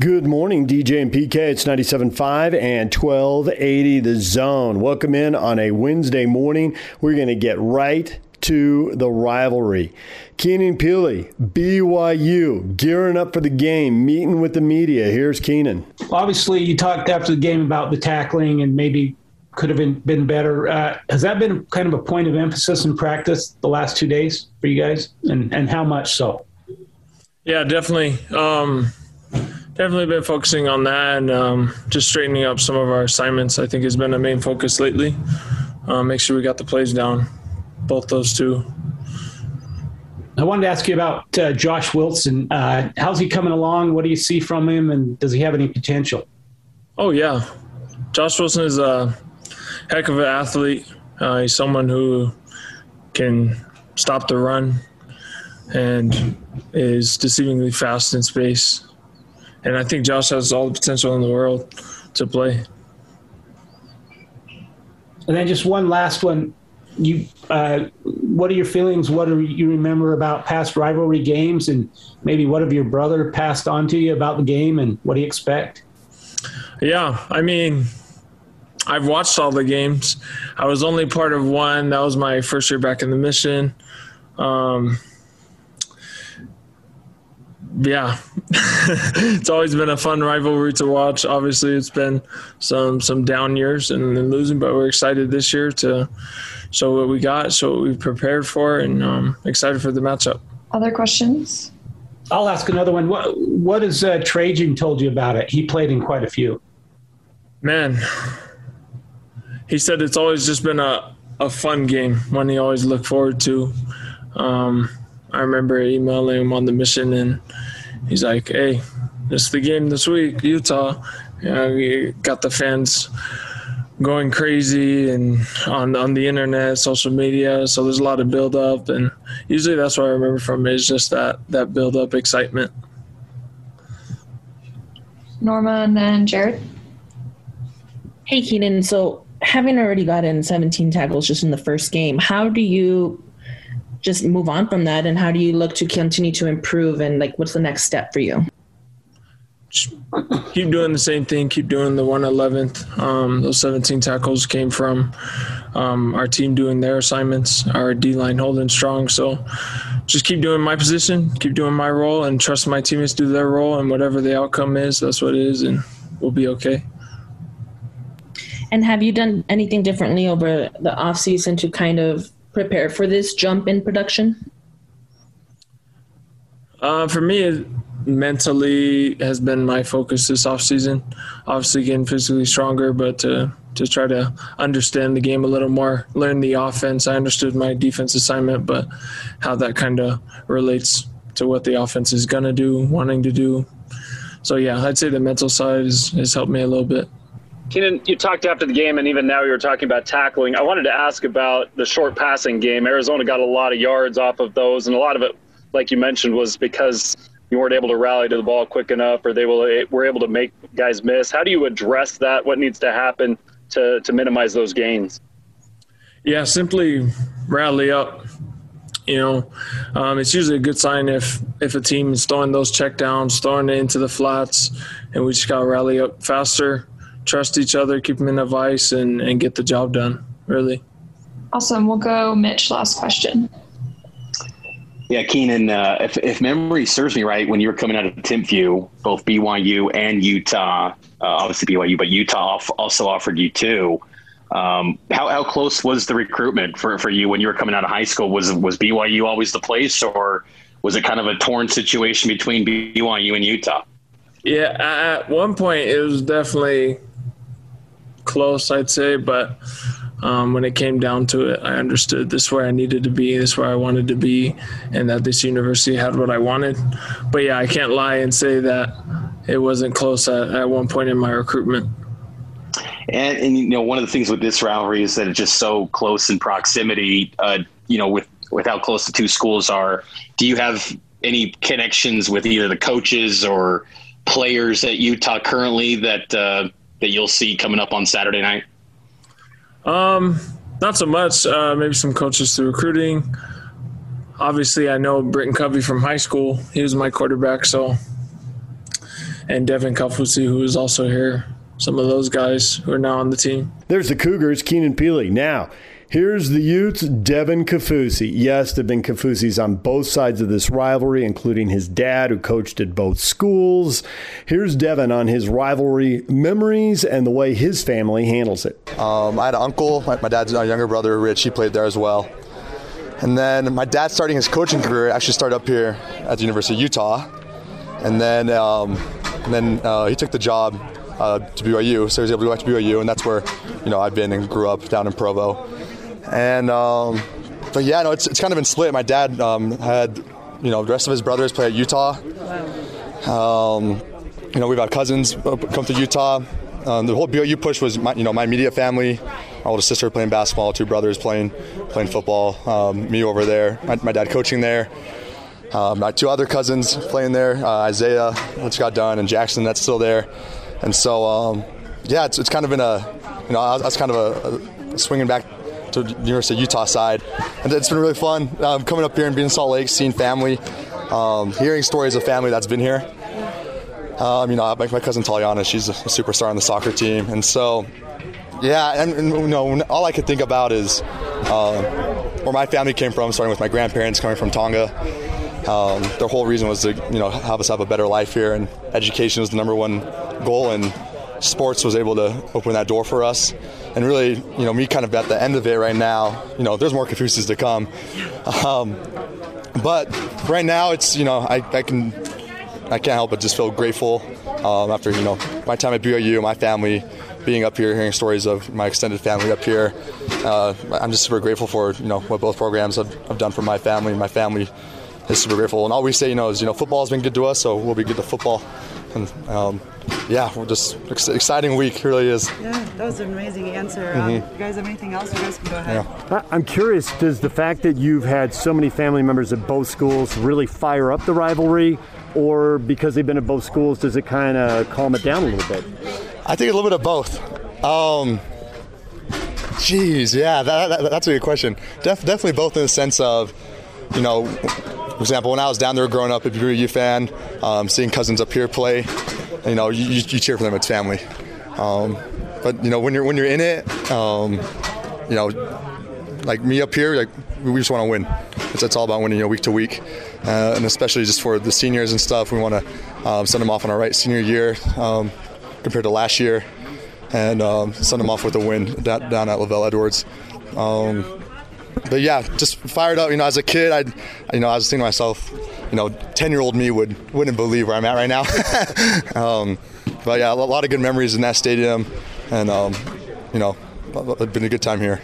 Good morning, DJ and PK. It's 97.5 and 1280 The Zone. Welcome in on a Wednesday morning. We're going to get right to the rivalry. Keenan Pili, BYU, gearing up for the game, meeting with the media. Here's Keenan. Obviously, you talked after the game about the tackling and maybe could have been, been better. Uh, has that been kind of a point of emphasis in practice the last two days for you guys? And, and how much so? Yeah, definitely. Um, definitely been focusing on that and um, just straightening up some of our assignments. I think has been a main focus lately. Uh, make sure we got the plays down, both those two. I wanted to ask you about uh, Josh Wilson. Uh, how's he coming along? What do you see from him, and does he have any potential? Oh yeah, Josh Wilson is a heck of an athlete. Uh, he's someone who can stop the run and is deceivingly fast in space and I think Josh has all the potential in the world to play. And then just one last one. You, uh, what are your feelings? What do you remember about past rivalry games, and maybe what have your brother passed on to you about the game, and what do you expect? Yeah, I mean, I've watched all the games. I was only part of one. That was my first year back in the mission. Um, yeah, it's always been a fun rivalry to watch. Obviously, it's been some some down years and, and losing, but we're excited this year to show what we got, show what we've prepared for, and um, excited for the matchup. Other questions? I'll ask another one. What what has uh, Trajan told you about it? He played in quite a few. Man, he said it's always just been a a fun game, one he always looked forward to. Um, I remember emailing him on the mission, and he's like, "Hey, it's the game this week, Utah." You know, we got the fans going crazy and on on the internet, social media. So there's a lot of build up, and usually that's what I remember from it is just that that build up excitement. Norma and then Jared. Hey Keenan, so having already gotten 17 tackles just in the first game, how do you just move on from that? And how do you look to continue to improve? And like what's the next step for you? Keep doing the same thing. Keep doing the 111th um, those 17 tackles came from um, our team doing their assignments. Our d-line holding strong. So just keep doing my position. Keep doing my role and trust my teammates do their role. And whatever the outcome is that's what it is. And we'll be okay. And have you done anything differently over the off season to kind of prepare for this jump in production? Uh, for me, it mentally has been my focus this offseason. Obviously, getting physically stronger, but to, try to understand the game a little more, learn the offense. I understood my defense assignment, but how that kind of relates to what the offense is going to do, wanting to do. So, yeah, I'd say the mental side has, has helped me a little bit. Keenan, you talked after the game, and even now you were talking about tackling. I wanted to ask about the short passing game. Arizona got a lot of yards off of those, and a lot of it, like you mentioned, was because you weren't able to rally to the ball quick enough, or they were able to make guys miss. How do you address that? What needs to happen to to minimize those gains? Yeah, simply rally up. You know, um, it's usually a good sign if if a team is throwing those checkdowns, throwing it into the flats, and we just got to rally up faster trust each other, keep them in a vice, and, and get the job done, really. Awesome. We'll go Mitch, last question. Yeah, Keenan, uh, if, if memory serves me right, when you were coming out of Timpview, both BYU and Utah, uh, obviously BYU, but Utah also offered you too. Um, how, how close was the recruitment for, for you when you were coming out of high school? Was was BYU always the place, or was it kind of a torn situation between BYU and Utah? Yeah, at one point it was definitely close, I'd say, but um, when it came down to it, I understood this is where I needed to be, this is where I wanted to be, and that this university had what I wanted. But yeah, I can't lie and say that it wasn't close at, at one point in my recruitment. And, and you know, one of the things with this rivalry is that it's just so close in proximity. Uh, you know, with with how close the two schools are, do you have any connections with either the coaches or players at Utah currently that uh, that you'll see coming up on Saturday night? Um, not so much. Uh, maybe some coaches through recruiting. Obviously, I know Britain Covey from high school. He was my quarterback, so and Devin Kaufusi, who is also here. Some of those guys who are now on the team. There's the Cougars, Keenan Pili. Now, Here's the Utes, Devin Kaufusi. Yes, there have been Kaufusis on both sides of this rivalry, including his dad, who coached at both schools. Here's Devin on his rivalry memories and the way his family handles it. Um, I had an uncle, my, my dad's younger brother, Rich, he played there as well. And then my dad starting his coaching career actually started up here at the University of Utah. And then, um, and then uh, he took the job uh, to BYU, so he was able to go back to BYU, and that's where you know I've been and grew up down in Provo. And um, but yeah, no, it's, it's kind of been split. My dad um, had, you know, the rest of his brothers play at Utah. Um, you know, we've had cousins come to Utah. Um, the whole BYU push was, my, you know, my immediate family. My older sister playing basketball, two brothers playing playing football. Um, me over there, my, my, dad coaching there. Um, my two other cousins playing there, uh, Isaiah, which got done, and Jackson, that's still there. And so, um, yeah, it's, it's kind of been a, you know, I was, I was kind of a, a swinging back to the University of Utah side. And it's been really fun um, coming up here and being in Salt Lake, seeing family, um, hearing stories of family that's been here. Um, you know, my, my cousin Taliana, she's a superstar on the soccer team, and so yeah, and, and you know, all I could think about is uh, where my family came from, starting with my grandparents coming from Tonga. Um, their whole reason was to you know have us have a better life here, and education was the number one goal, and sports was able to open that door for us. And really, you know, me kind of at the end of it right now, you know, there's more Kaufusis to come. Um, but right now, it's, you know, I, I can, I can't help but just feel grateful um, after, you know, my time at BYU, my family, being up here, hearing stories of my extended family up here. Uh, I'm just super grateful for, you know, what both programs have, have done for my family. My family is super grateful. And all we say, you know, is, you know, football has been good to us, so we'll be good to football. And um, yeah, we're just ex- exciting week. Really is. Yeah, that was an amazing answer. Um, mm-hmm. Um, you guys have anything else? You guys can go ahead. Yeah. I'm curious. Does the fact that you've had so many family members at both schools really fire up the rivalry, or because they've been at both schools, does it kind of calm it down a little bit? I think a little bit of both. Um, Jeez, yeah, that, that, that's a good question. Def, definitely both in the sense of, you know, for example, when I was down there growing up, if you're a U fan, um, seeing cousins up here play, you know, you, you cheer for them. It's family. Um, but you know, when you're when you're in it, um, you know, like me up here, like we just want to win. It's, it's all about winning, you know, week to week, uh, and especially just for the seniors and stuff. We want to um, send them off on our right senior year um, compared to last year, and um, send them off with a win down, down at LaVell Edwards. Um, but yeah, just fired up. You know, as a kid, I, you know, I was thinking to myself, you know, ten year old me would wouldn't believe where I'm at right now. um, but yeah, a lot of good memories in that stadium, and um, you know, it's been a good time here.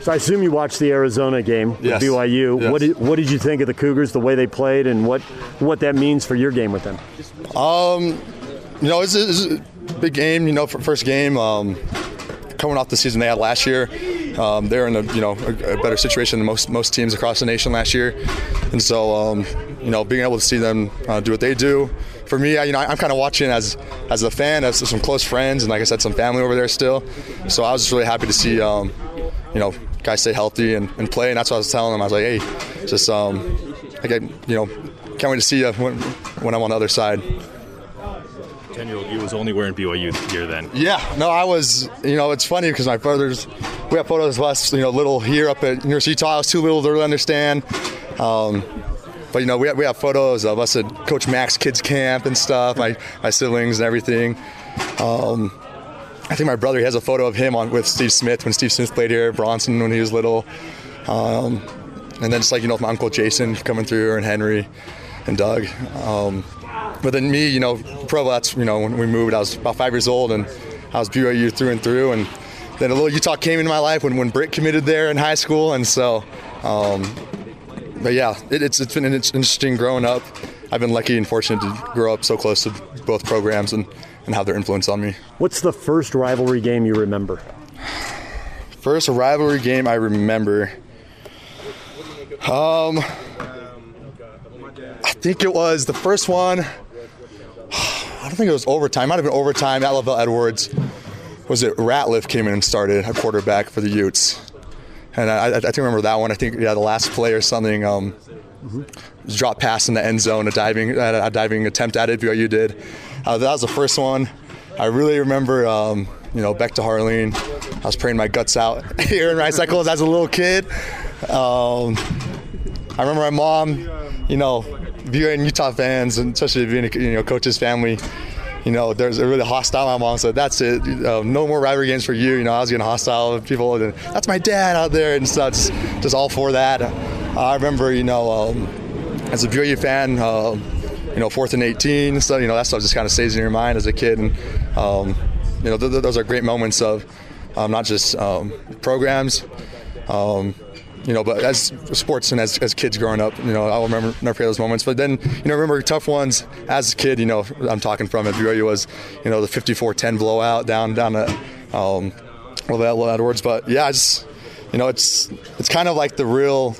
So I assume you watched the Arizona game with yes. BYU. Yes. What did what did you think of the Cougars, the way they played, and what what that means for your game with them? Um, you know, it's, it's a big game. You know, for first game. Um, coming off the season they had last year. Um, they're in a you know a, a, better situation than most most teams across the nation last year, and so um, you know being able to see them uh, do what they do. For me, I, you know, I'm kind of watching as as a fan, as some close friends, and like I said, some family over there still. So I was just really happy to see, um, you know, guys stay healthy and, and play. And that's what I was telling them. I was like, hey, just um, I, you know, can't wait to see you when, when I'm on the other side. 10 year old you was only wearing BYU gear then. Yeah, no, I was, you know, it's funny because my brothers, we have photos of us, you know, little here up at University of Utah. I was too little to really understand. Um, but, you know, we have, we have photos of us at Coach Max Kids Camp and stuff, my, my siblings and everything. Um, I think my brother has a photo of him on with Steve Smith when Steve Smith played here, at Bronson when he was little. Um, and then just like, you know, with my uncle Jason coming through and Henry and Doug. Um, but then me, you know, Provo, that's, you know, when we moved, I was about five years old and I was BYU through and through. And then a little Utah came into my life when, when Britt committed there in high school. And so, um, but yeah, it, it's, it's been it's interesting growing up. I've been lucky and fortunate to grow up so close to both programs and, and have their influence on me. What's the first rivalry game you remember? First rivalry game I remember. Um, I think it was the first one. I don't think it was overtime. It might have been overtime at LaVell Edwards. Was it Ratliff came in and started a quarterback for the Utes? And I, I, I think remember that one. I think yeah, the last play or something. Um, mm-hmm. Drop pass in the end zone, a diving a diving attempt at it. BYU did. Uh, that was the first one. I really remember, um, you know, Beck to Harline. I was praying my guts out here in Rice Eccles as a little kid. Um, I remember my mom, you know, viewing Utah fans, and especially being a you know coach's family. You know, there's a really hostile. My mom said, "That's it. Uh, no more rivalry games for you." You know, I was getting hostile with people, and that's my dad out there, and so just, just all for that. I remember, you know, um, as a BYU fan, uh, you know, fourth and 18, so you know that stuff just kind of stays in your mind as a kid, and um, you know, th- th- those are great moments of um, not just um, programs. Um, you know, but as sports and as, as kids growing up, you know, I'll remember never forget those moments. But then, you know, remember tough ones as a kid. You know, I'm talking from at BYU was, you know, the 54-10 blowout down down at um, LaVell Edwards. But yeah, it's you know, it's it's kind of like the real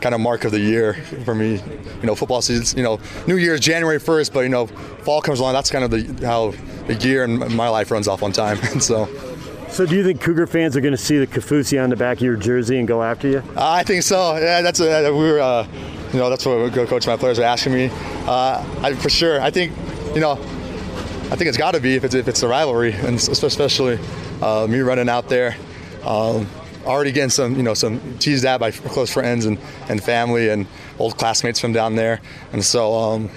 kind of mark of the year for me. You know, football season. You know, New Year's January 1st, but you know, fall comes along. That's kind of the how the year and my life runs off on time. And so. So, do you think Cougar fans are going to see the Kaufusi on the back of your jersey and go after you? Uh, I think so. Yeah, that's a, we were, uh, you know, that's what coach my players are asking me. Uh, I, for sure. I think, you know, I think it's got to be if it's if it's a rivalry, and especially uh, me running out there. Um, already getting some, you know, some teased at by close friends and, and family and old classmates from down there, and so, um,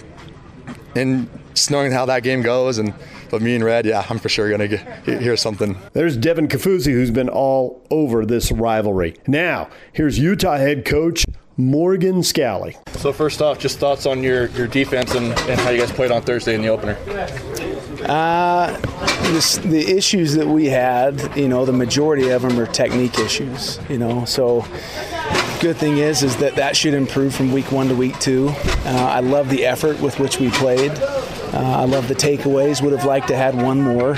and just knowing how that game goes and but me and Red, yeah, I'm for sure going to hear something. There's Devin Kaufusi, who's been all over this rivalry. Now, here's Utah head coach Morgan Scalley. So first off, just thoughts on your, your defense and, and how you guys played on Thursday in the opener. Uh, this, the issues that we had, you know, the majority of them are technique issues. You know, so good thing is is that that should improve from week one to week two. Uh, I love the effort with which we played. Uh, I love the takeaways. Would have liked to have had one more,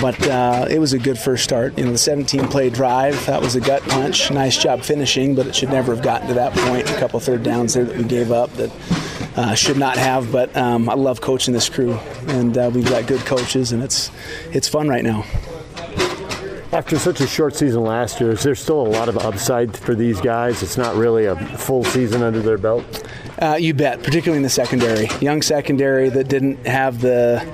but uh, it was a good first start. You know, the 17 play drive that was a gut punch. Nice job finishing, but it should never have gotten to that point. A couple third downs there that we gave up that uh, should not have. But um, I love coaching this crew, and uh, we've got good coaches, and it's it's fun right now. After such a short season last year, is there still a lot of upside for these guys? It's not really a full season under their belt. Uh, you bet, particularly in the secondary, young secondary that didn't have the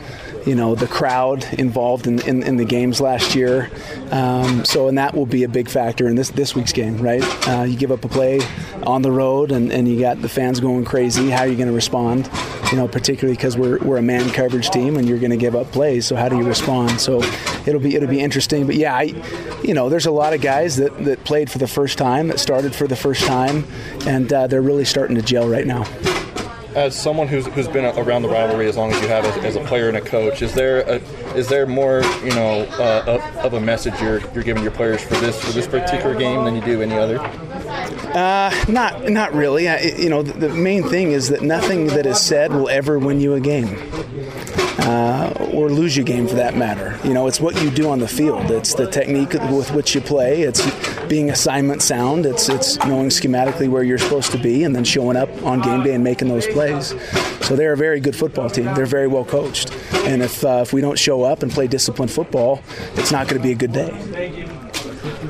you know the crowd involved in, in, in the games last year. Um, so and that will be a big factor in this this week's game, right? Uh, you give up a play on the road and, and you got the fans going crazy. How are you going to respond? You know, particularly because we're, we're a man coverage team and you're going to give up plays. So how do you respond? So it'll be it'll be interesting. But yeah, I, you know, there's a lot of guys that, that played for the first time, that started for the first time, and uh, they're really starting to gel right now as someone who's, who's been around the rivalry as long as you have as, as a player and a coach, is there a, is there more you know uh, of a message you're, you're giving your players for this for this particular game than you do any other? Uh, not not really. I, you know, the, the, main thing is that nothing that is said will ever win you a game. Uh, or lose you a game for that matter. You know, it's what you do on the field. It's the technique with which you play. It's being assignment sound. It's it's knowing schematically where you're supposed to be and then showing up on game day and making those plays. So they're a very good football team. They're very well coached. And if uh, if we don't show up and play disciplined football, it's not going to be a good day.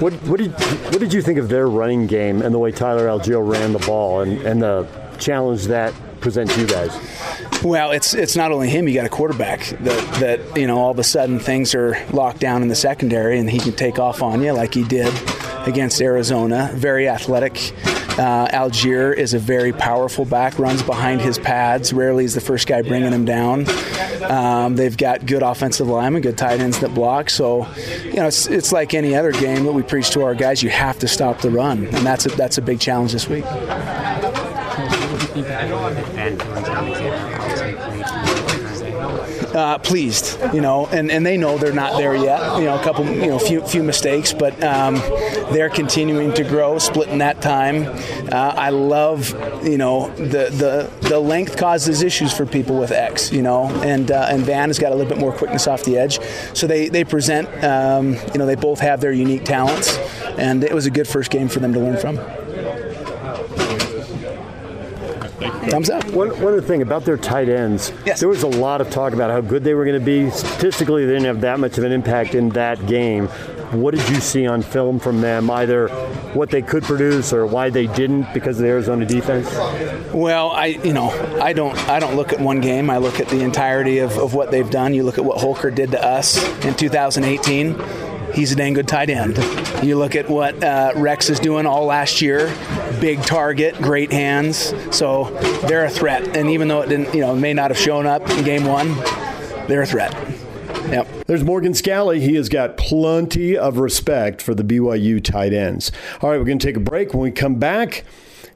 What, what, did, what did you think of their running game and the way Tyler Allgeier ran the ball and, and the challenge that presents you guys? Well, it's it's not only him. You got a quarterback that that you know all of a sudden things are locked down in the secondary, and he can take off on you like he did against Arizona. Very athletic. Uh, Allgeier is a very powerful back, runs behind his pads. Rarely is the first guy bringing him down. Um, they've got good offensive linemen, good tight ends that block. So, you know, it's, it's like any other game that we preach to our guys. You have to stop the run, and that's a, that's a big challenge this week. Uh, pleased, you know, and, and they know they're not there yet. You know, a couple, you know, few few mistakes, but um, they're continuing to grow, splitting that time. Uh, I love, you know, the the the length causes issues for people with X, you know, and uh, and Van has got a little bit more quickness off the edge, so they they present, um, you know, they both have their unique talents, and it was a good first game for them to learn from. Thumbs up. One, one other thing about their tight ends. Yes. There was a lot of talk about how good they were going to be. Statistically, they didn't have that much of an impact in that game. What did you see on film from them, either what they could produce or why they didn't because of the Arizona defense? Well, I you know I don't I don't look at one game. I look at the entirety of, of what they've done. You look at what Holker did to us in 2018. He's a dang good tight end. You look at what uh, Rex is doing all last year. Big target, great hands. So they're a threat. And even though it didn't, you know, may not have shown up in game one, they're a threat. Yep. There's Morgan Scalley. He has got plenty of respect for the BYU tight ends. All right, we're going to take a break. When we come back,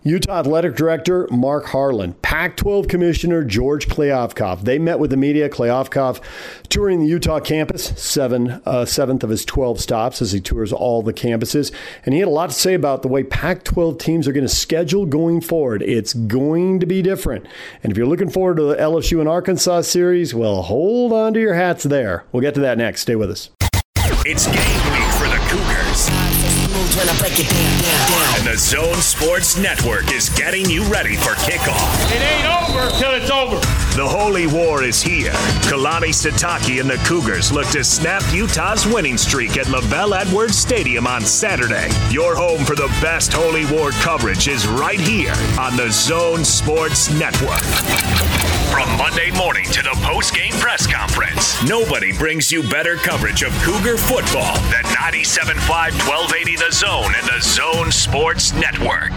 Utah Athletic Director Mark Harlan, Pac 12 Commissioner George Kliavkoff. They met with the media. Kliavkoff touring the Utah campus, seven, uh, seventh of his 12 stops as he tours all the campuses. And he had a lot to say about the way Pac 12 teams are going to schedule going forward. It's going to be different. And if you're looking forward to the LSU and Arkansas series, well, hold on to your hats there. We'll get to that next. Stay with us. It's game week for the Cougars. And the Zone Sports Network is getting you ready for kickoff. It ain't over till it's over. The Holy War is here. Kalani Sitake and the Cougars look to snap Utah's winning streak at LaVell Edwards Stadium on Saturday. Your home for the best Holy War coverage is right here on the Zone Sports Network. From Monday morning to the post-game press conference, nobody brings you better coverage of Cougar football than 97.5 1280 The Zone and the Zone Sports Network.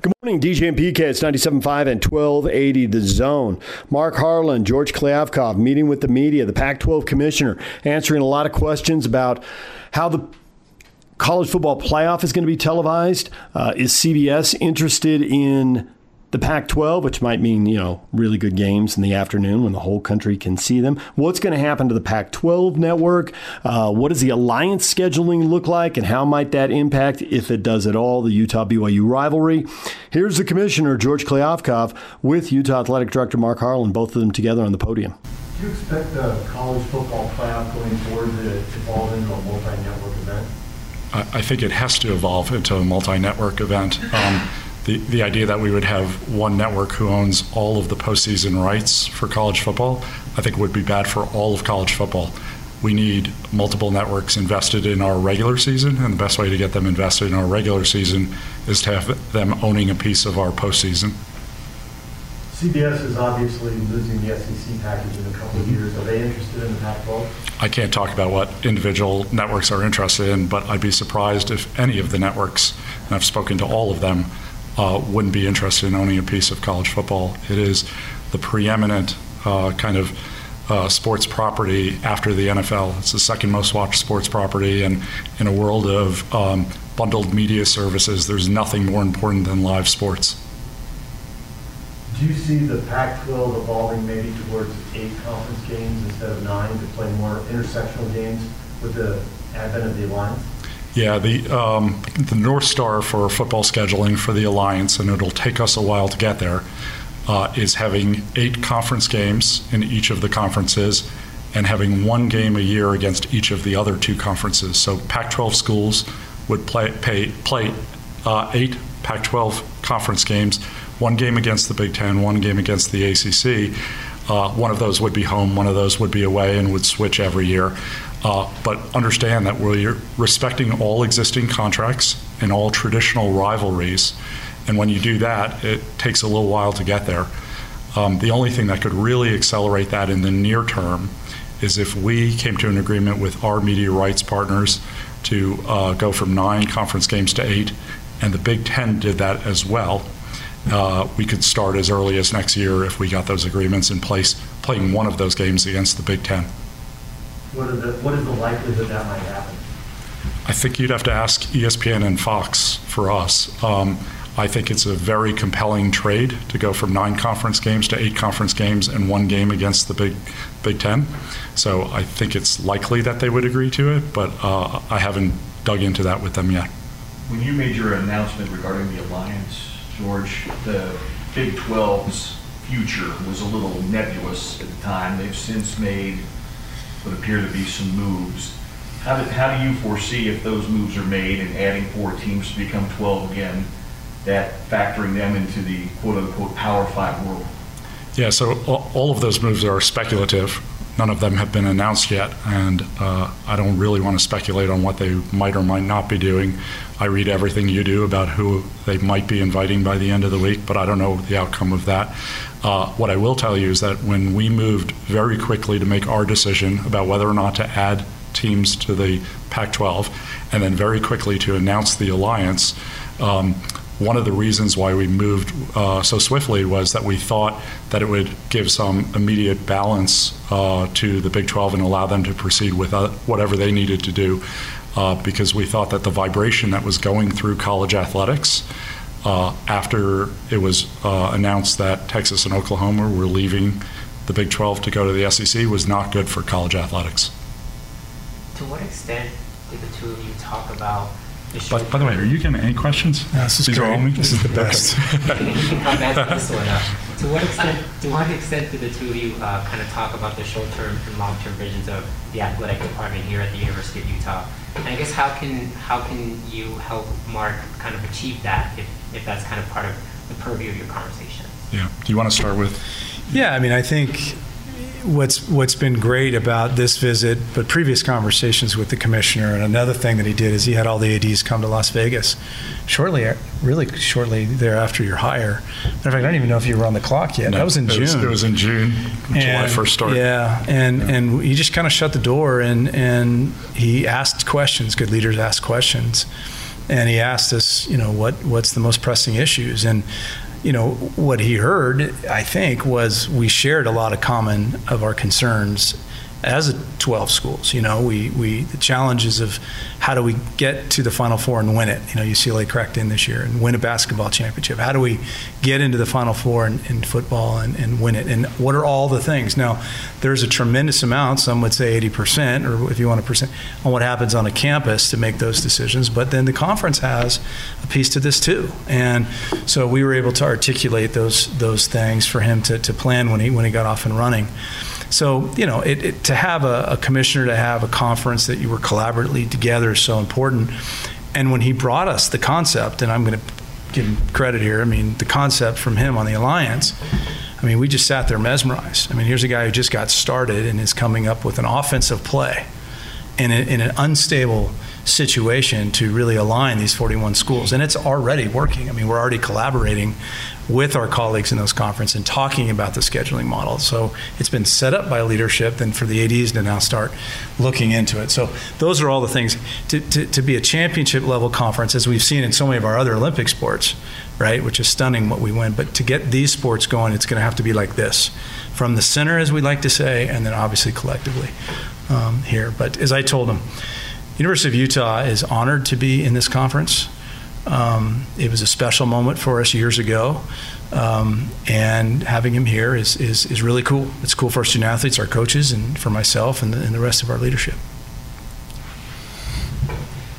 Good morning, DJ and PK. It's 97.5 and 1280 The Zone. Mark Harlan, George Kliavkoff meeting with the media, the Pac 12 commissioner, answering a lot of questions about how the college football playoff is going to be televised. Uh, is CBS interested in the Pac 12, which might mean, you know, really good games in the afternoon when the whole country can see them. What's going to happen to the Pac 12 network? Uh, what does the alliance scheduling look like, and how might that impact, if it does at all, the Utah BYU rivalry? Here's the commissioner, George Kliavkoff, with Utah Athletic Director Mark Harlan, both of them together on the podium. Do you expect the college football playoff going forward to evolve into a multi network event? I think it has to evolve into a multi network event. Um, the, the idea that we would have one network who owns all of the postseason rights for college football, I think would be bad for all of college football. We need multiple networks invested in our regular season, and the best way to get them invested in our regular season is to have them owning a piece of our postseason. CBS is obviously losing the SEC package in a couple of years. Are they interested in the Pac 12? I can't talk about what individual networks are interested in, but I'd be surprised if any of the networks, and I've spoken to all of them, uh, wouldn't be interested in owning a piece of college football. It is the preeminent uh, kind of uh, sports property after the NFL. It's the second most watched sports property, and in a world of um, bundled media services, there's nothing more important than live sports. Do you see the Pac 12 evolving maybe towards eight conference games instead of nine to play more intersectional games with the advent of the Alliance? Yeah, the um, the North Star for football scheduling for the Alliance, and it'll take us a while to get there, uh, is having eight conference games in each of the conferences and having one game a year against each of the other two conferences. So Pac 12 schools would play, pay, play uh, eight Pac 12 conference games, one game against the Big Ten, one game against the ACC. Uh, one of those would be home, one of those would be away, and would switch every year. Uh, but understand that we're respecting all existing contracts and all traditional rivalries. And when you do that, it takes a little while to get there. Um, the only thing that could really accelerate that in the near term is if we came to an agreement with our media rights partners to uh, go from nine conference games to eight, and the Big Ten did that as well. Uh, we could start as early as next year if we got those agreements in place, playing one of those games against the Big Ten. What, the, what is the likelihood that might happen? I think you'd have to ask ESPN and Fox for us. Um, I think it's a very compelling trade to go from nine conference games to eight conference games and one game against the Big Big Ten. So I think it's likely that they would agree to it, but uh, I haven't dug into that with them yet. When you made your announcement regarding the alliance, George, the Big 12's future was a little nebulous at the time. They've since made what appear to be some moves. How do, how do you foresee if those moves are made and adding four teams to become 12 again, that factoring them into the quote unquote Power Five world? Yeah, so all of those moves are speculative. None of them have been announced yet, and uh, I don't really want to speculate on what they might or might not be doing. I read everything you do about who they might be inviting by the end of the week, but I don't know the outcome of that. Uh, what I will tell you is that when we moved very quickly to make our decision about whether or not to add teams to the Pac 12, and then very quickly to announce the alliance, um, one of the reasons why we moved uh, so swiftly was that we thought that it would give some immediate balance uh, to the Big 12 and allow them to proceed with uh, whatever they needed to do, uh, because we thought that the vibration that was going through college athletics uh, after it was announced that Texas and Oklahoma were leaving the Big 12 to go to the SEC was not good for college athletics. To what extent did the two of you talk about by, by, the way, are you getting any questions? No, this is These great. are all me? This is the best. you can come back to this one up. To what extent, to what extent did the two of you uh, kind of talk about the short-term and long-term visions of the athletic department here at the University of Utah? And I guess how can how can you help Mark kind of achieve that if, if that's kind of part of the purview of your conversation? Yeah. Do you want to start with? Yeah, I mean, I think what's what's been great about this visit, but previous conversations with the commissioner, and another thing that he did is he had all the ads come to Las Vegas shortly, really shortly thereafter your hire. Matter of fact, I don't even know if you were on the clock yet. No, that was in it June. Was, it was in June, July And- first start. Yeah, and and he just kind of shut the door and and he asked questions. Good leaders ask questions, and he asked us, you know, what what's the most pressing issues and. You know what he heard, I think, was we shared a lot of common of our concerns as a 12 schools. You know, we we the challenges of how do we get to the Final Four and win it. You know, UCLA cracked in this year and win a basketball championship. How do we get into the Final Four in, in football and, and win it? And what are all the things? Now, there's a tremendous amount. Some would say 80%, or if you want a percent, on what happens on a campus to make those decisions. But then the conference has a piece to this too. And so we were able to articulate those those things for him to, to plan when he when he got off and running. So, you know, it, it, to have a, a, commissioner, to have a conference that you were collaboratively together is so important. And when he brought us the concept, and I'm going to give him credit here, I mean, the concept from him on the alliance, I mean, we just sat there mesmerized. I mean, here's a guy who just got started and is coming up with an offensive play in, a, in an unstable situation to really align these 41 schools. And it's already working. I mean, we're already collaborating with our colleagues in those conferences and talking about the scheduling model. So it's been set up by leadership and for the ADs to now start looking into it. So those are all the things. To, to, to be a championship level conference, as we've seen in so many of our other Olympic sports, right, which is stunning what we win. But to get these sports going, it's going to have to be like this from the center, as we like to say, and then obviously collectively um, here. But as I told them, University of Utah is honored to be in this conference. Um, it was a special moment for us years ago, um, and having him here is, is, is really cool. It's cool for our student athletes, our coaches, and for myself and the, and the rest of our leadership.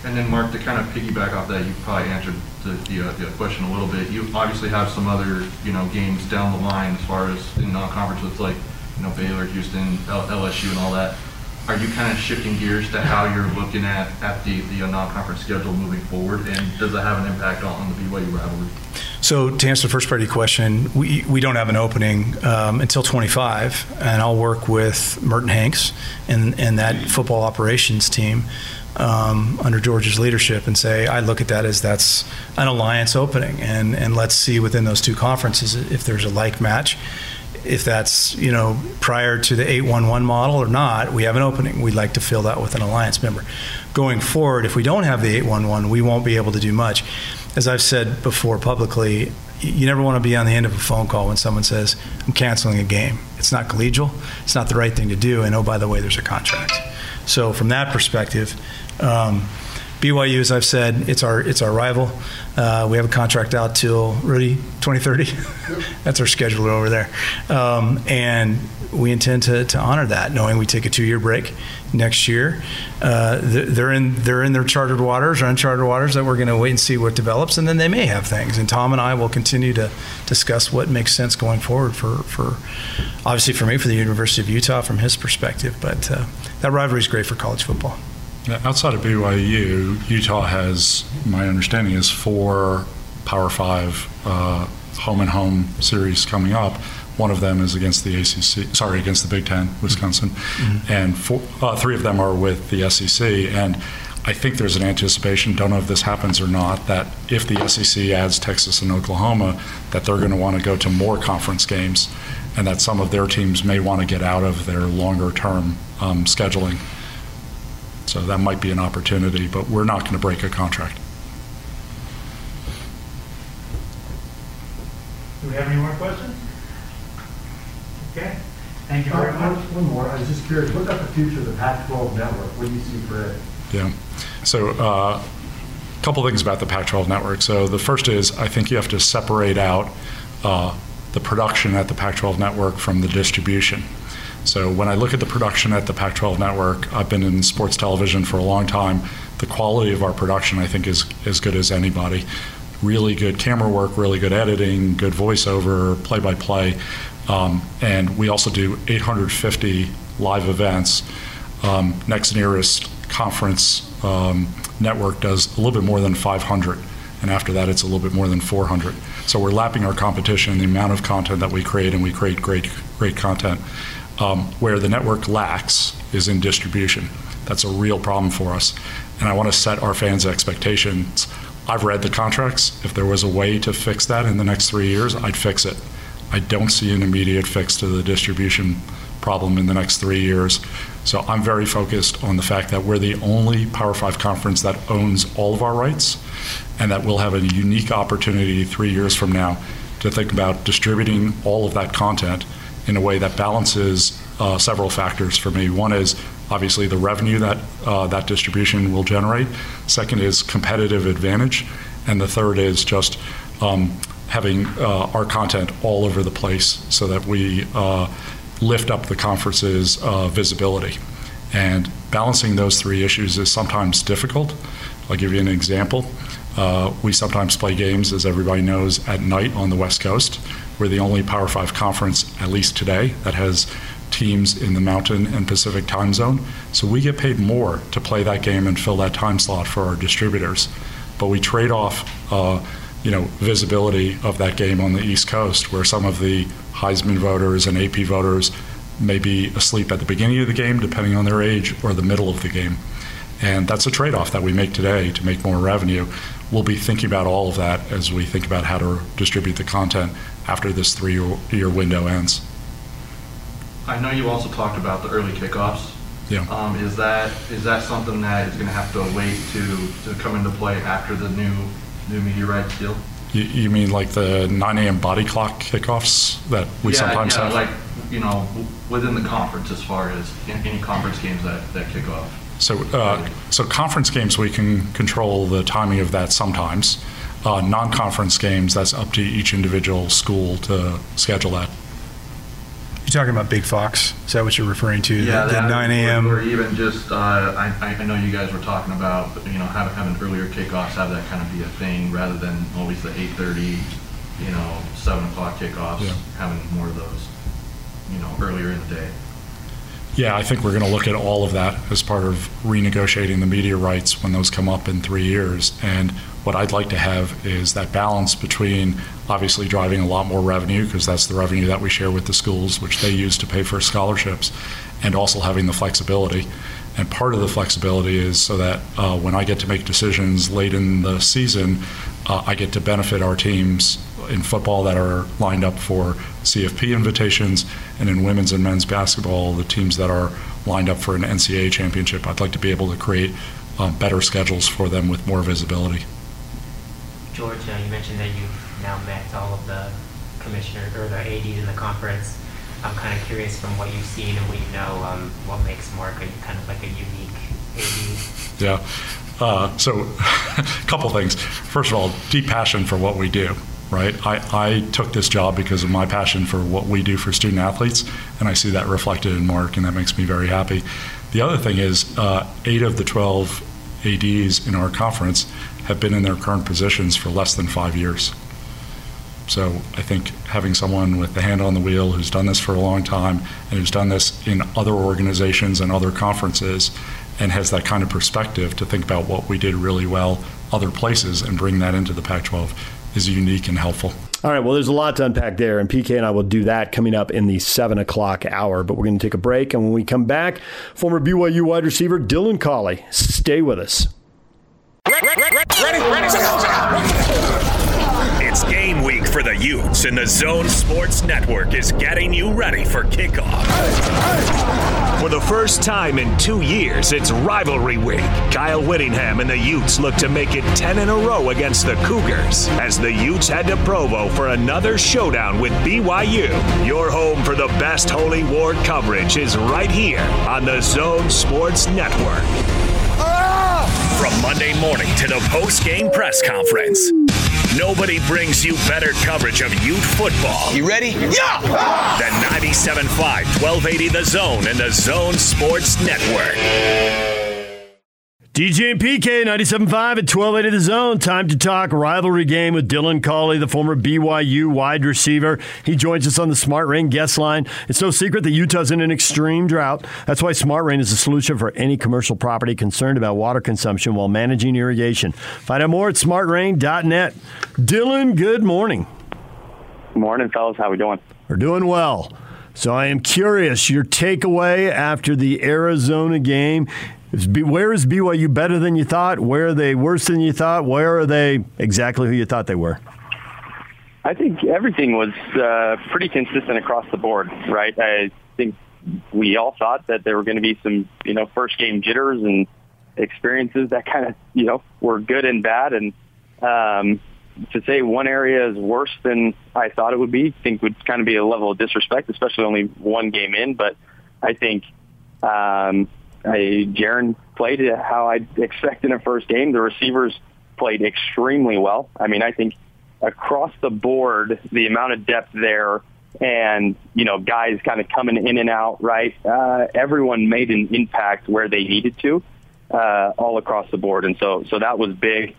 And then, Mark, to kind of piggyback off that, you probably answered the, the, uh, the question a little bit. You obviously have some other, you know, games down the line as far as in non-conference with like, you know, Baylor, Houston, L- LSU, and all that. Are you kind of shifting gears to how you're looking at, at the, the uh, non-conference schedule moving forward? And does it have an impact on, on the BYU rivalry? So to answer the first part of your question, we, we don't have an opening um, until 25, and I'll work with Merton Hanks and, and that football operations team um, under George's leadership and say, I look at that as that's an alliance opening, and, and let's see within those two conferences if there's a like match. If that's you know prior to the 811 model or not, we have an opening. We'd like to fill that with an alliance member. Going forward, if we don't have the 811, we won't be able to do much. As I've said before publicly, you never want to be on the end of a phone call when someone says, I'm canceling a game. It's not collegial, it's not the right thing to do, and oh, by the way, there's a contract. So, from that perspective, um, BYU, as I've said, it's our it's our rival. Uh, we have a contract out till really 2030. That's our schedule over there, um, and we intend to, to honor that, knowing we take a two-year break next year. Uh, they're in they're in their chartered waters or uncharted waters that we're going to wait and see what develops, and then they may have things. And Tom and I will continue to discuss what makes sense going forward for for obviously for me for the University of Utah from his perspective. But uh, that rivalry is great for college football. Outside of BYU, Utah has, my understanding is four Power Five uh, home and home series coming up. One of them is against the ACC, sorry, against the Big Ten, Wisconsin, and four, uh, three of them are with the SEC. And I think there's an anticipation, don't know if this happens or not, that if the SEC adds Texas and Oklahoma, that they're going to want to go to more conference games, and that some of their teams may want to get out of their longer term um, scheduling. So that might be an opportunity, but we're not going to break a contract. Do we have any more questions? Okay, thank you Uh, very much. One more, I was just curious, what about the future of the Pac-12 network? What do you see for it? Yeah. So, a couple things about the Pac 12 network. So, the first is I think you have to separate out uh, the production at the Pac 12 network from the distribution. So, when I look at the production at the Pac 12 network, I've been in sports television for a long time. The quality of our production, I think, is as good as anybody. Really good camera work, really good editing, good voiceover, play by play. And we also do 850 live events. Um, next nearest conference um, network does a little bit more than 500, and after that, it's a little bit more than 400. So we're lapping our competition in the amount of content that we create, and we create great, great content. Um, where the network lacks is in distribution. That's a real problem for us, and I want to set our fans' expectations. I've read the contracts. If there was a way to fix that in the next three years, I'd fix it. I don't see an immediate fix to the distribution problem in the next three years. So I'm very focused on the fact that we're the only Power Five conference that owns all of our rights, and that we'll have a unique opportunity three years from now to think about distributing all of that content in a way that balances uh, several factors for me. One is obviously the revenue that uh, that distribution will generate. Second is competitive advantage, and the third is just um, having uh, our content all over the place so that we uh, lift up the conference's uh, visibility. And balancing those three issues is sometimes difficult. I'll give you an example. Uh, we sometimes play games, as everybody knows, at night on the West Coast. We're the only Power Five conference, at least today, that has teams in the Mountain and Pacific time zone. So we get paid more to play that game and fill that time slot for our distributors. But we trade off, uh, you know, visibility of that game on the East Coast, where some of the Heisman voters and AP voters may be asleep at the beginning of the game, depending on their age, or the middle of the game. And that's a trade off that we make today to make more revenue. We'll be thinking about all of that as we think about how to distribute the content after this three year window ends. I know you also talked about the early kickoffs. Yeah. Um, is that is that something that is going to have to wait to, to come into play after the new new media rights deal? You, you mean like the 9 a.m. body clock kickoffs that we yeah, sometimes yeah, have? like you know within the conference as far as any conference games that, that kick off. So, uh, so conference games, we can control the timing of that sometimes. Uh, non-conference games, that's up to each individual school to schedule that. You're talking about Big Fox? Is that what you're referring to? Yeah, the, the that, 9 a.m. Or, or even just, uh, I, I know you guys were talking about, you know, having, having earlier kickoffs, have that kind of be a thing rather than always the 8:30, you know, 7 o'clock kickoffs, Yeah. having more of those, you know, earlier in the day. Yeah, I think we're going to look at all of that as part of renegotiating the media rights when those come up in three years. And what I'd like to have is that balance between obviously driving a lot more revenue, because that's the revenue that we share with the schools, which they use to pay for scholarships, and also having the flexibility. And part of the flexibility is so that uh, when I get to make decisions late in the season, uh, I get to benefit our teams in football that are lined up for CFP invitations, and in women's and men's basketball, the teams that are lined up for an NCAA championship. I'd like to be able to create uh, better schedules for them with more visibility. George, uh, you mentioned that you've now met all of the commissioners or the ADs in the conference. I'm kind of curious from what you've seen and what you know, um, what makes Mark a, kind of like a unique AD? Yeah. Uh, so, a couple things. First of all, deep passion for what we do, right? I, I took this job because of my passion for what we do for student athletes, and I see that reflected in Mark, and that makes me very happy. The other thing is, uh, eight of the 12 ADs in our conference have been in their current positions for less than five years. So I think having someone with the hand on the wheel who's done this for a long time and who's done this in other organizations and other conferences and has that kind of perspective to think about what we did really well other places and bring that into the Pac 12 is unique and helpful. All right, well, there's a lot to unpack there, and PK and I will do that coming up in the 7 o'clock hour. But we're going to take a break, and when we come back, former BYU wide receiver Dylan Collie. Stay with us. It's game week for the Utes, and the Zone Sports Network is getting you ready for kickoff. For the first time in two years, it's rivalry week. Kyle Whittingham and the Utes look to make it 10 in a row against the Cougars as the Utes head to Provo for another showdown with BYU. Your home for the best Holy War coverage is right here on the Zone Sports Network. From Monday morning to the post-game press conference, nobody brings you better coverage of Ute football. You ready? Yeah! The 97.5, 1280 The Zone and the Zone Sports Network. DJ and PK, 97.5 at 1280 The Zone. Time to talk rivalry game with Dylan Collie, the former BYU wide receiver. He joins us on the Smart Rain guest line. It's no secret that Utah's in an extreme drought. That's why Smart Rain is a solution for any commercial property concerned about water consumption while managing irrigation. Find out more at smartrain.net. Dylan, good morning. Good Morning, fellas. How are we doing? We're doing well. So I am curious, your takeaway after the Arizona game. Where is BYU better than you thought? Where are they worse than you thought? Where are they exactly who you thought they were? I think everything was uh, pretty consistent across the board, right? I think we all thought that there were going to be some, you know, first game jitters and experiences that kind of, you know, were good and bad. And um, to say one area is worse than I thought it would be, I think would kind of be a level of disrespect, especially only one game in. But I think um, I, Jaren played how I expect in a first game. The receivers played extremely well. I mean, I think across the board, the amount of depth there and, you know, guys kind of coming in and out, right? Uh, everyone made an impact where they needed to, uh, all across the board. And so, so that was big.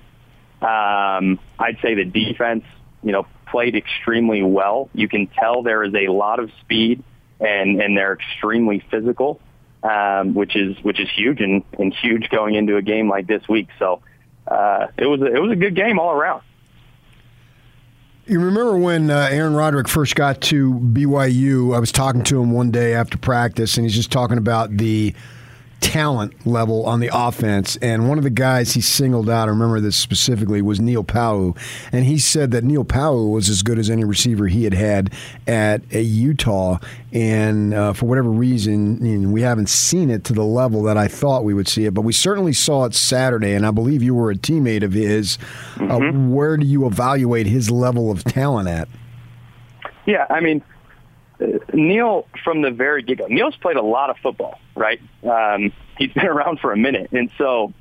Um, I'd say the defense, you know, played extremely well. You can tell there is a lot of speed and, and they're extremely physical um, which is which is huge and, and huge going into a game like this week. So uh, it was a, it was a good game all around. You remember when uh, Aaron Roderick first got to BYU? I was talking to him one day after practice, and he's just talking about the talent level on the offense. And one of the guys he singled out, I remember this specifically, was Neil Pau'u. And he said that Neil Pau'u was as good as any receiver he had had at a Utah. And uh, for whatever reason, you know, we haven't seen it to the level that I thought we would see it. But we certainly saw it Saturday. And I believe you were a teammate of his. Uh, Mm-hmm. Uh, where do you evaluate his level of talent at? Yeah, I mean, Neil from the very get go. Neil's played a lot of football, right? Um, he's been around for a minute, and so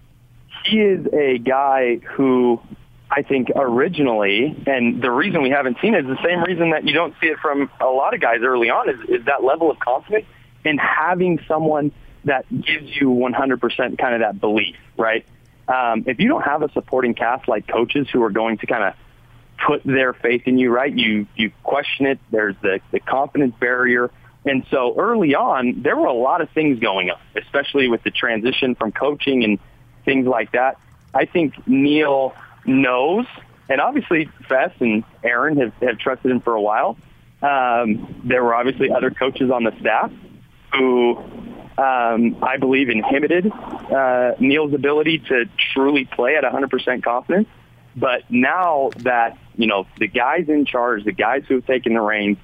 he is a guy who I think originally, and the reason we haven't seen it is the same reason that you don't see it from a lot of guys early on is, is that level of confidence and having someone that gives you 100% kind of that belief, right? Um, if you don't have a supporting cast like coaches who are going to kind of put their faith in you, right? You you question it. There's the the confidence barrier, and so early on there were a lot of things going on, especially with the transition from coaching and things like that. I think Neil knows, and obviously Fess and Aaron have, have trusted him for a while. Um, there were obviously other coaches on the staff who um, I believe inhibited uh, Neil's ability to truly play at 100% confidence. But now that, you know, the guys in charge, the guys who have taken the reins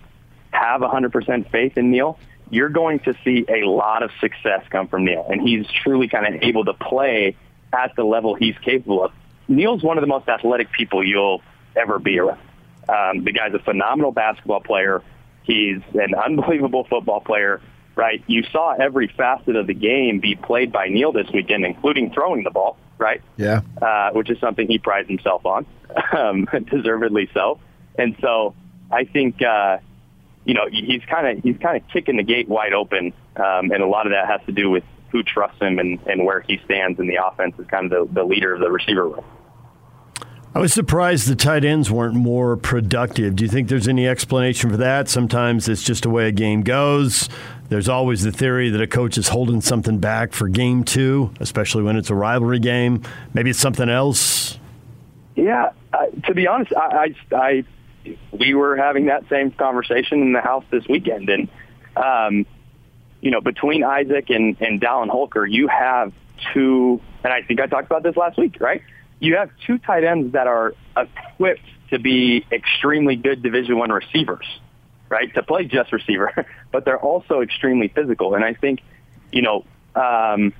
have 100% faith in Neil, you're going to see a lot of success come from Neil. And he's truly kind of able to play at the level he's capable of. Neil's one of the most athletic people you'll ever be around. Um, the guy's a phenomenal basketball player. He's an unbelievable football player, right? You saw every facet of the game be played by Neil this weekend, including throwing the ball, right? Yeah. uh, which is something he prides himself on, um, deservedly so. And so I think uh, you know he's kind of he's kind of kicking the gate wide open, um, and a lot of that has to do with who trusts him and, and where he stands in the offense as kind of the, the leader of the receiver room. I was surprised the tight ends weren't more productive. Do you think there's any explanation for that? Sometimes it's just the way a game goes. There's always the theory that a coach is holding something back for game two, especially when it's a rivalry game. Maybe it's something else. Yeah, uh, to be honest, I, I, I we were having that same conversation in the house this weekend, and um, you know, between Isaac and and Dallin Holker, you have two, and I think I talked about this last week, right? You have two tight ends that are equipped to be extremely good Division One receivers, right? To play just receiver, but they're also extremely physical, and I think, you know. Um,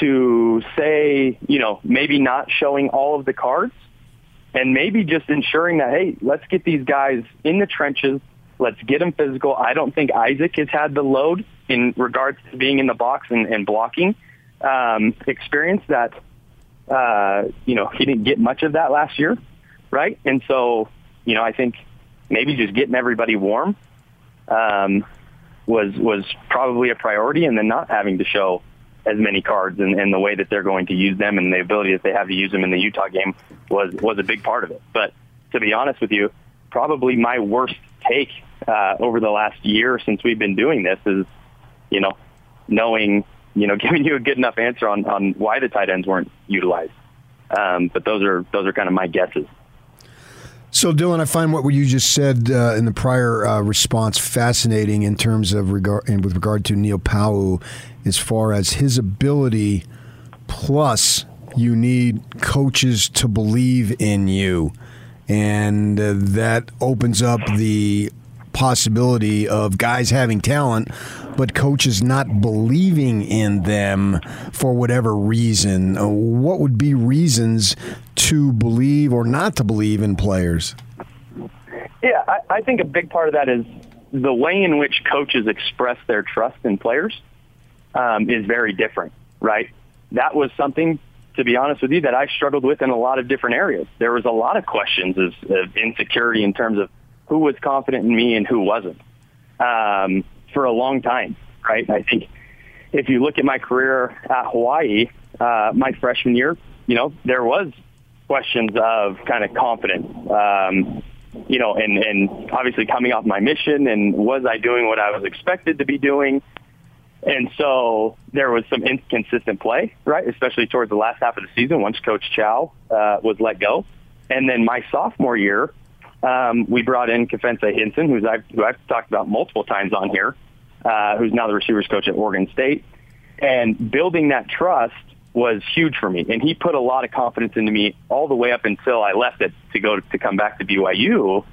to say, you know, maybe not showing all of the cards and maybe just ensuring that, hey, let's get these guys in the trenches. Let's get them physical. I don't think Isaac has had the load in regards to being in the box and, and blocking um, experience that, uh, you know, he didn't get much of that last year, right? And so, you know, I think maybe just getting everybody warm um, was was probably a priority, and then not having to show as many cards and, and the way that they're going to use them and the ability that they have to use them in the Utah game was was a big part of it. But to be honest with you, probably my worst take uh, over the last year since we've been doing this is, you know, knowing, you know, giving you a good enough answer on on why the tight ends weren't utilized. Um, but those are those are kind of my guesses. So, Dylan, I find what you just said uh, in the prior uh, response fascinating in terms of regard and with regard to Neil Pau'u, as far as his ability. Plus, you need coaches to believe in you, and uh, that opens up the possibility of guys having talent, but coaches not believing in them for whatever reason. Uh, what would be reasons to believe or not to believe in players? Yeah, I, I think a big part of that is the way in which coaches express their trust in players um, is very different, right? That was something, to be honest with you, that I struggled with in a lot of different areas. There was a lot of questions of, of insecurity in terms of who was confident in me and who wasn't um, for a long time, right? I think if you look at my career at Hawaii, uh, my freshman year, you know, there was questions of kind of confidence, um, you know, and, and obviously coming off my mission and was I doing what I was expected to be doing? And so there was some inconsistent play, right? Especially towards the last half of the season once Coach Chow uh, was let go. And then my sophomore year, um, we brought in Kefense Hynson, who's I've, who I've talked about multiple times on here, uh, who's now the receivers coach at Oregon State. And building that trust was huge for me. And he put a lot of confidence into me all the way up until I left it to go to come back to BYU.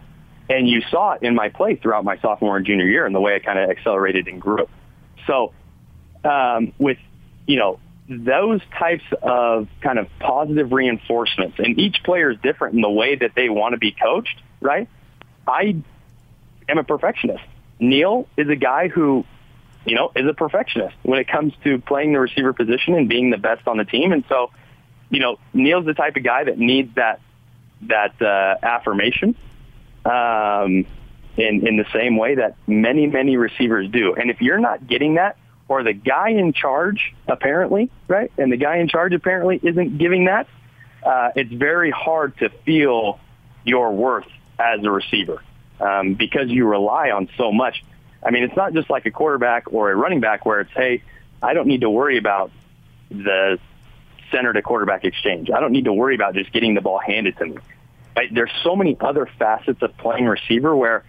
And you saw it in my play throughout my sophomore and junior year and the way I kind of accelerated and grew. So um, with, you know, those types of kind of positive reinforcements, and each player is different in the way that they want to be coached, right? I am a perfectionist. Neil is a guy who, you know, is a perfectionist when it comes to playing the receiver position and being the best on the team. And so, you know, Neil's the type of guy that needs that that uh, affirmation um, in in the same way that many many receivers do. And if you're not getting that, or the guy in charge apparently, right, and the guy in charge apparently isn't giving that, uh, it's very hard to feel your worth as a receiver um, because you rely on so much. I mean, it's not just like a quarterback or a running back where it's, hey, I don't need to worry about the center to quarterback exchange. I don't need to worry about just getting the ball handed to me. Right? There's so many other facets of playing receiver where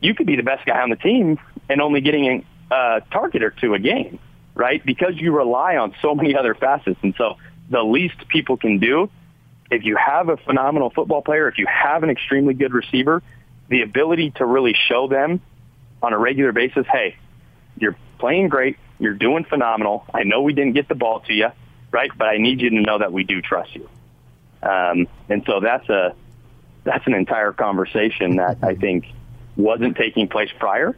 you could be the best guy on the team and only getting a target or two a game, right? Because you rely on so many other facets. And so the least people can do, if you have a phenomenal football player, if you have an extremely good receiver, the ability to really show them on a regular basis, hey, you're playing great, you're doing phenomenal. I know we didn't get the ball to you, right? But I need you to know that we do trust you. Um, and so that's a that's an entire conversation that I think wasn't taking place prior.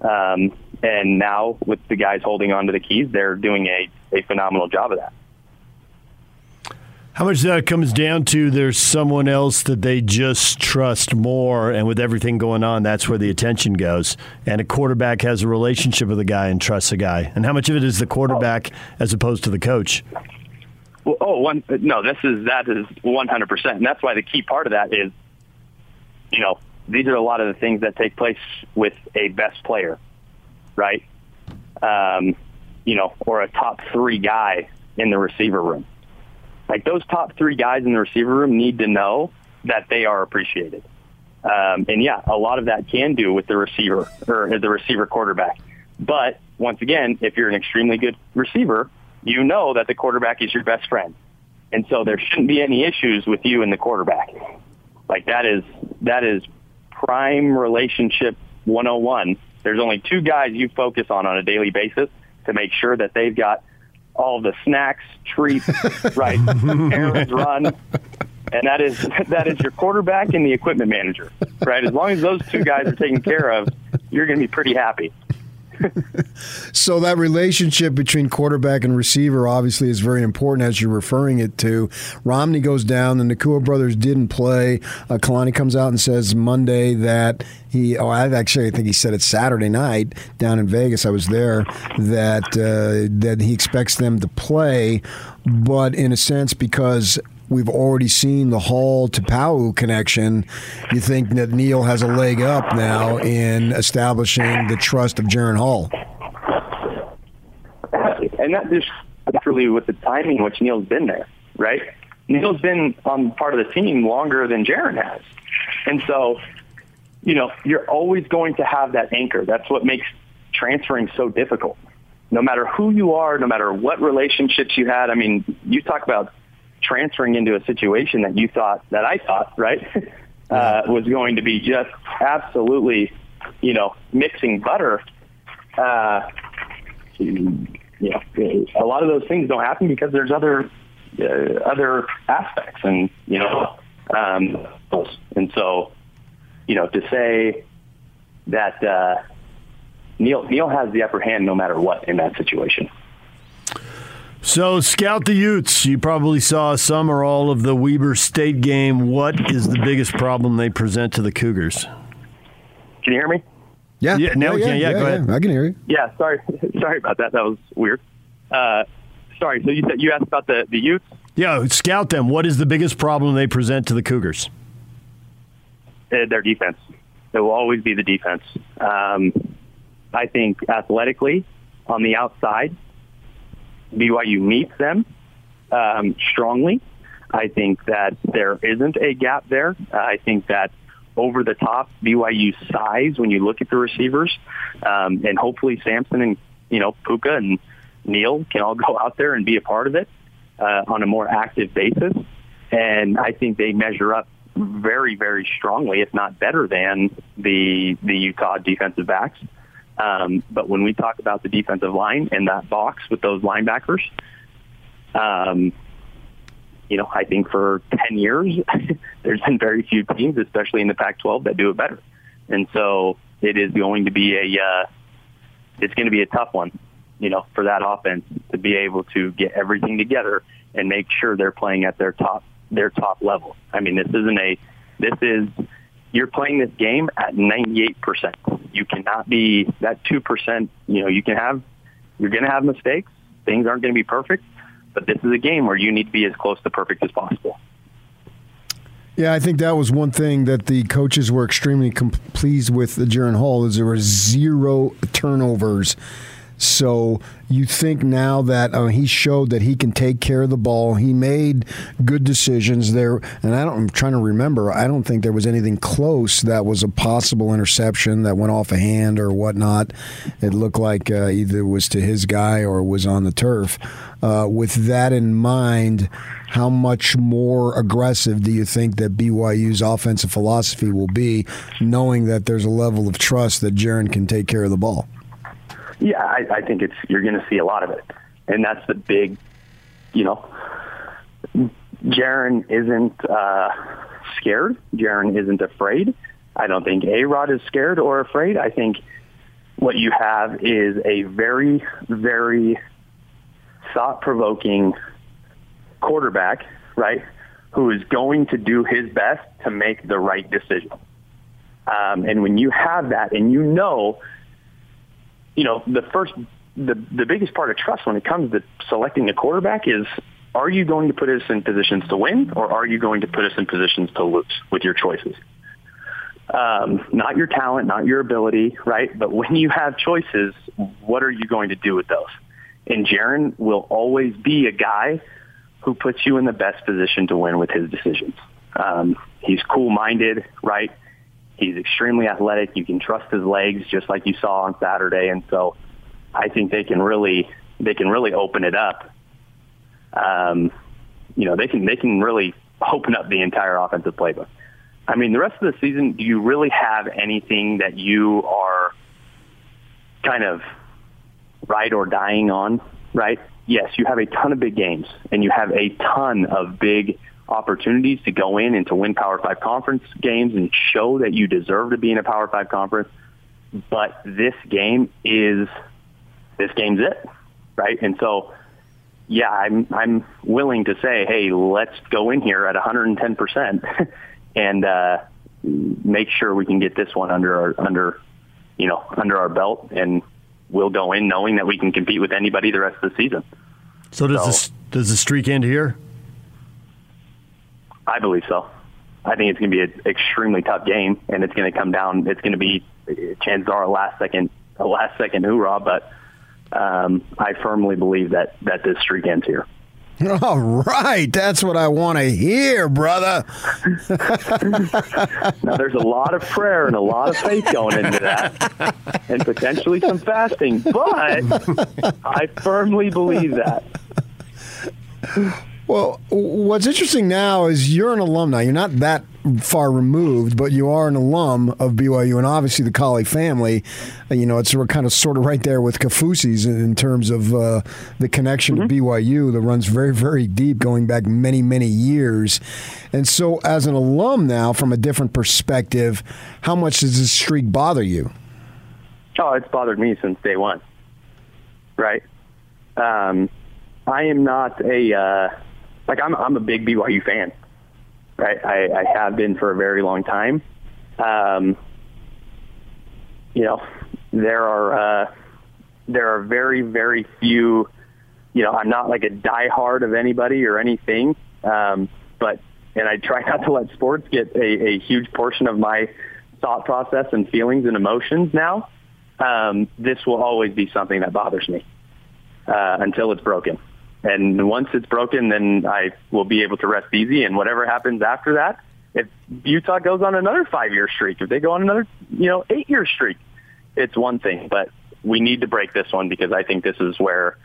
Um, and now with the guys holding on to the keys, they're doing a, a phenomenal job of that. How much that comes down to there's someone else that they just trust more, and with everything going on, that's where the attention goes. And a quarterback has a relationship with a guy and trusts a guy. And how much of it is the quarterback as opposed to the coach? Well, oh, one no, this is that is 100, percent and that's why the key part of that is, you know, these are a lot of the things that take place with a best player, right? Um, you know, or a top three guy in the receiver room. Like those top three guys in the receiver room need to know that they are appreciated. Um, and yeah, a lot of that can do with the receiver or the receiver quarterback. But once again, if you're an extremely good receiver, you know that the quarterback is your best friend. And so there shouldn't be any issues with you and the quarterback. Like that is that is prime relationship 101. There's only two guys you focus on on a daily basis to make sure that they've got all the snacks, treats, right, errands run, and that is that is your quarterback and the equipment manager, right? As long as those two guys are taken care of, you're going to be pretty happy. so that relationship between quarterback and receiver obviously is very important as you're referring it to. Romney goes down, the Nacua brothers didn't play. Uh, Kalani comes out and says Monday that he, oh, I actually I think he said it Saturday night down in Vegas. I was there that uh, that he expects them to play, but in a sense because we've already seen the Hall to Pau'u connection. You think that Neil has a leg up now in establishing the trust of Jaren Hall? And that just naturally with the timing which Neil's been there, right? Neil's been on part of the team longer than Jaren has. And so, you know, you're always going to have that anchor. That's what makes transferring so difficult. No matter who you are, no matter what relationships you had. I mean, you talk about transferring into a situation that you thought that I thought right uh, was going to be just absolutely, you know, mixing butter. Uh, you know, a lot of those things don't happen because there's other uh, other aspects, and you know, um, and so you know, to say that uh, Neil Neal has the upper hand no matter what in that situation. So, scout the Utes. You probably saw some or all of the Weber State game. What is the biggest problem they present to the Cougars? Can you hear me? Yeah, yeah, now we yeah, can. Yeah, yeah, go ahead. I can hear you. Yeah, sorry, sorry about that. That was weird. Uh, sorry. So you said you asked about the the Utes. Yeah, scout them. What is the biggest problem they present to the Cougars? Uh, their defense. It will always be the defense. Um, I think athletically, on the outside, BYU meets them um, strongly. I think that there isn't a gap there. I think that over the top BYU size when you look at the receivers, um, and hopefully Samson and you know Puka and Neil can all go out there and be a part of it uh, on a more active basis. And I think they measure up very, very strongly, if not better than the the Utah defensive backs. Um, but when we talk about the defensive line and that box with those linebackers, um, you know, I think for 10 years, there's been very few teams, especially in the Pac-12, that do it better. And so it is going to be a, uh, it's going to be a tough one, you know, for that offense to be able to get everything together and make sure they're playing at their top, their top level. I mean, this isn't a, this is, you're playing this game at 98%. You cannot be that 2%, you know, you can have, you're going to have mistakes. Things aren't going to be perfect, but this is a game where you need to be as close to perfect as possible. Yeah, I think that was one thing that the coaches were extremely com- pleased with the Jaren Hall is there were zero turnovers. So you think now that uh, he showed that he can take care of the ball, he made good decisions there, and I don't. I'm trying to remember. I don't think there was anything close that was a possible interception that went off a hand or whatnot. It looked like uh, either it was to his guy or was on the turf. Uh, with that in mind, how much more aggressive do you think that BYU's offensive philosophy will be, knowing that there's a level of trust that Jaren can take care of the ball? Yeah, I, I think it's you're going to see a lot of it, and that's the big, you know, Jaren isn't uh, scared. Jaren isn't afraid. I don't think A Rod is scared or afraid. I think what you have is a very, very thought provoking quarterback, right? Who is going to do his best to make the right decision. Um, and when you have that and you know you know, the first, the, the biggest part of trust when it comes to selecting a quarterback is, are you going to put us in positions to win or are you going to put us in positions to lose with your choices? Um, not your talent, not your ability, right? But when you have choices, what are you going to do with those? And Jaren will always be a guy who puts you in the best position to win with his decisions. Um, he's cool-minded, right? He's extremely athletic. You can trust his legs, just like you saw on Saturday. And so, I think they can really they can really open it up. Um, you know, they can they can really open up the entire offensive playbook. I mean, the rest of the season, do you really have anything that you are kind of ride or dying on? Right? Yes, you have a ton of big games, and you have a ton of big opportunities to go in and to win Power Five conference games and show that you deserve to be in a Power Five conference. But this game is this game's it, right? And so, yeah, I'm I'm willing to say, hey, let's go in here at 110 percent and uh, make sure we can get this one under our under you know under our belt, and we'll go in knowing that we can compete with anybody the rest of the season. So does this does the streak end here? I believe so. I think it's going to be an extremely tough game, and it's going to come down. It's going to be chances are a last second a last second hoorah, but um, I firmly believe that that this streak ends here. All right, that's what I want to hear, brother. now, there's a lot of prayer and a lot of faith going into that, and potentially some fasting, but I firmly believe that. Well, what's interesting now is you're an alumni. You're not that far removed, but you are an alum of BYU, and obviously the Collie family. You know, it's kind of sort of right there with Kaufusi's in terms of uh, the connection mm-hmm. to BYU that runs very, very deep, going back many, many years. And so, as an alum now, from a different perspective, how much does this streak bother you? Oh, it's bothered me since day one. Right. Um, I am not a. Uh, like I'm I'm a big BYU fan. Right, I, I have been for a very long time. Um, you know, there are uh, there are very very few. You know, I'm not like a diehard of anybody or anything, um, but and I try not to let sports get a, a huge portion of my thought process and feelings and emotions now. Um, this will always be something that bothers me uh, until it's broken. And once it's broken, then I will be able to rest easy. And whatever happens after that, if Utah goes on another five-year streak, if they go on another, you know, eight-year streak, it's one thing. But we need to break this one because I think this is where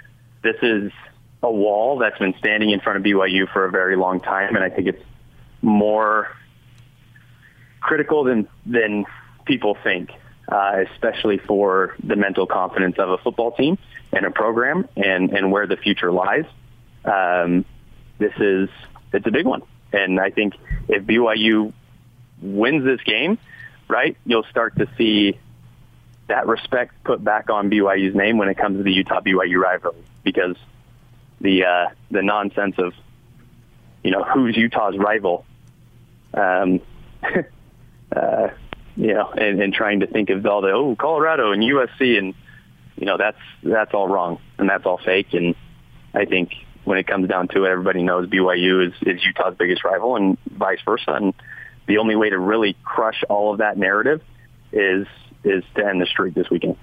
this is a wall that's been standing in front of BYU for a very long time, and I think it's more critical than than people think, uh, especially for the mental confidence of a football team and a program and, and where the future lies. Um, this is it's a big one, and I think if BYU wins this game, right, you'll start to see that respect put back on BYU's name when it comes to the Utah BYU rivalry because the uh, the nonsense of you know who's Utah's rival, um, uh, you know, and, and trying to think of all the oh Colorado and USC and you know that's that's all wrong and that's all fake. And I think when it comes down to it, everybody knows BYU is, is Utah's biggest rival and vice versa. And the only way to really crush all of that narrative is is to end the streak this weekend.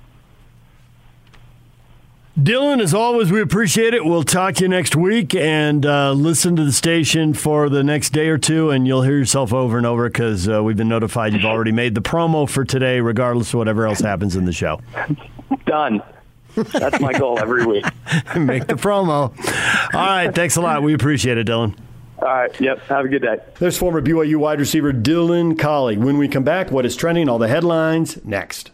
Dylan, as always, we appreciate it. We'll talk to you next week and uh, listen to the station for the next day or two, and you'll hear yourself over and over because uh, we've been notified you've already made the promo for today, regardless of whatever else happens in the show. Done. That's my goal every week. Make the promo. All right. Thanks a lot. We appreciate it, Dylan. All right. Yep. Have a good day. There's former BYU wide receiver Dylan Collie. When we come back, what is trending? All the headlines next.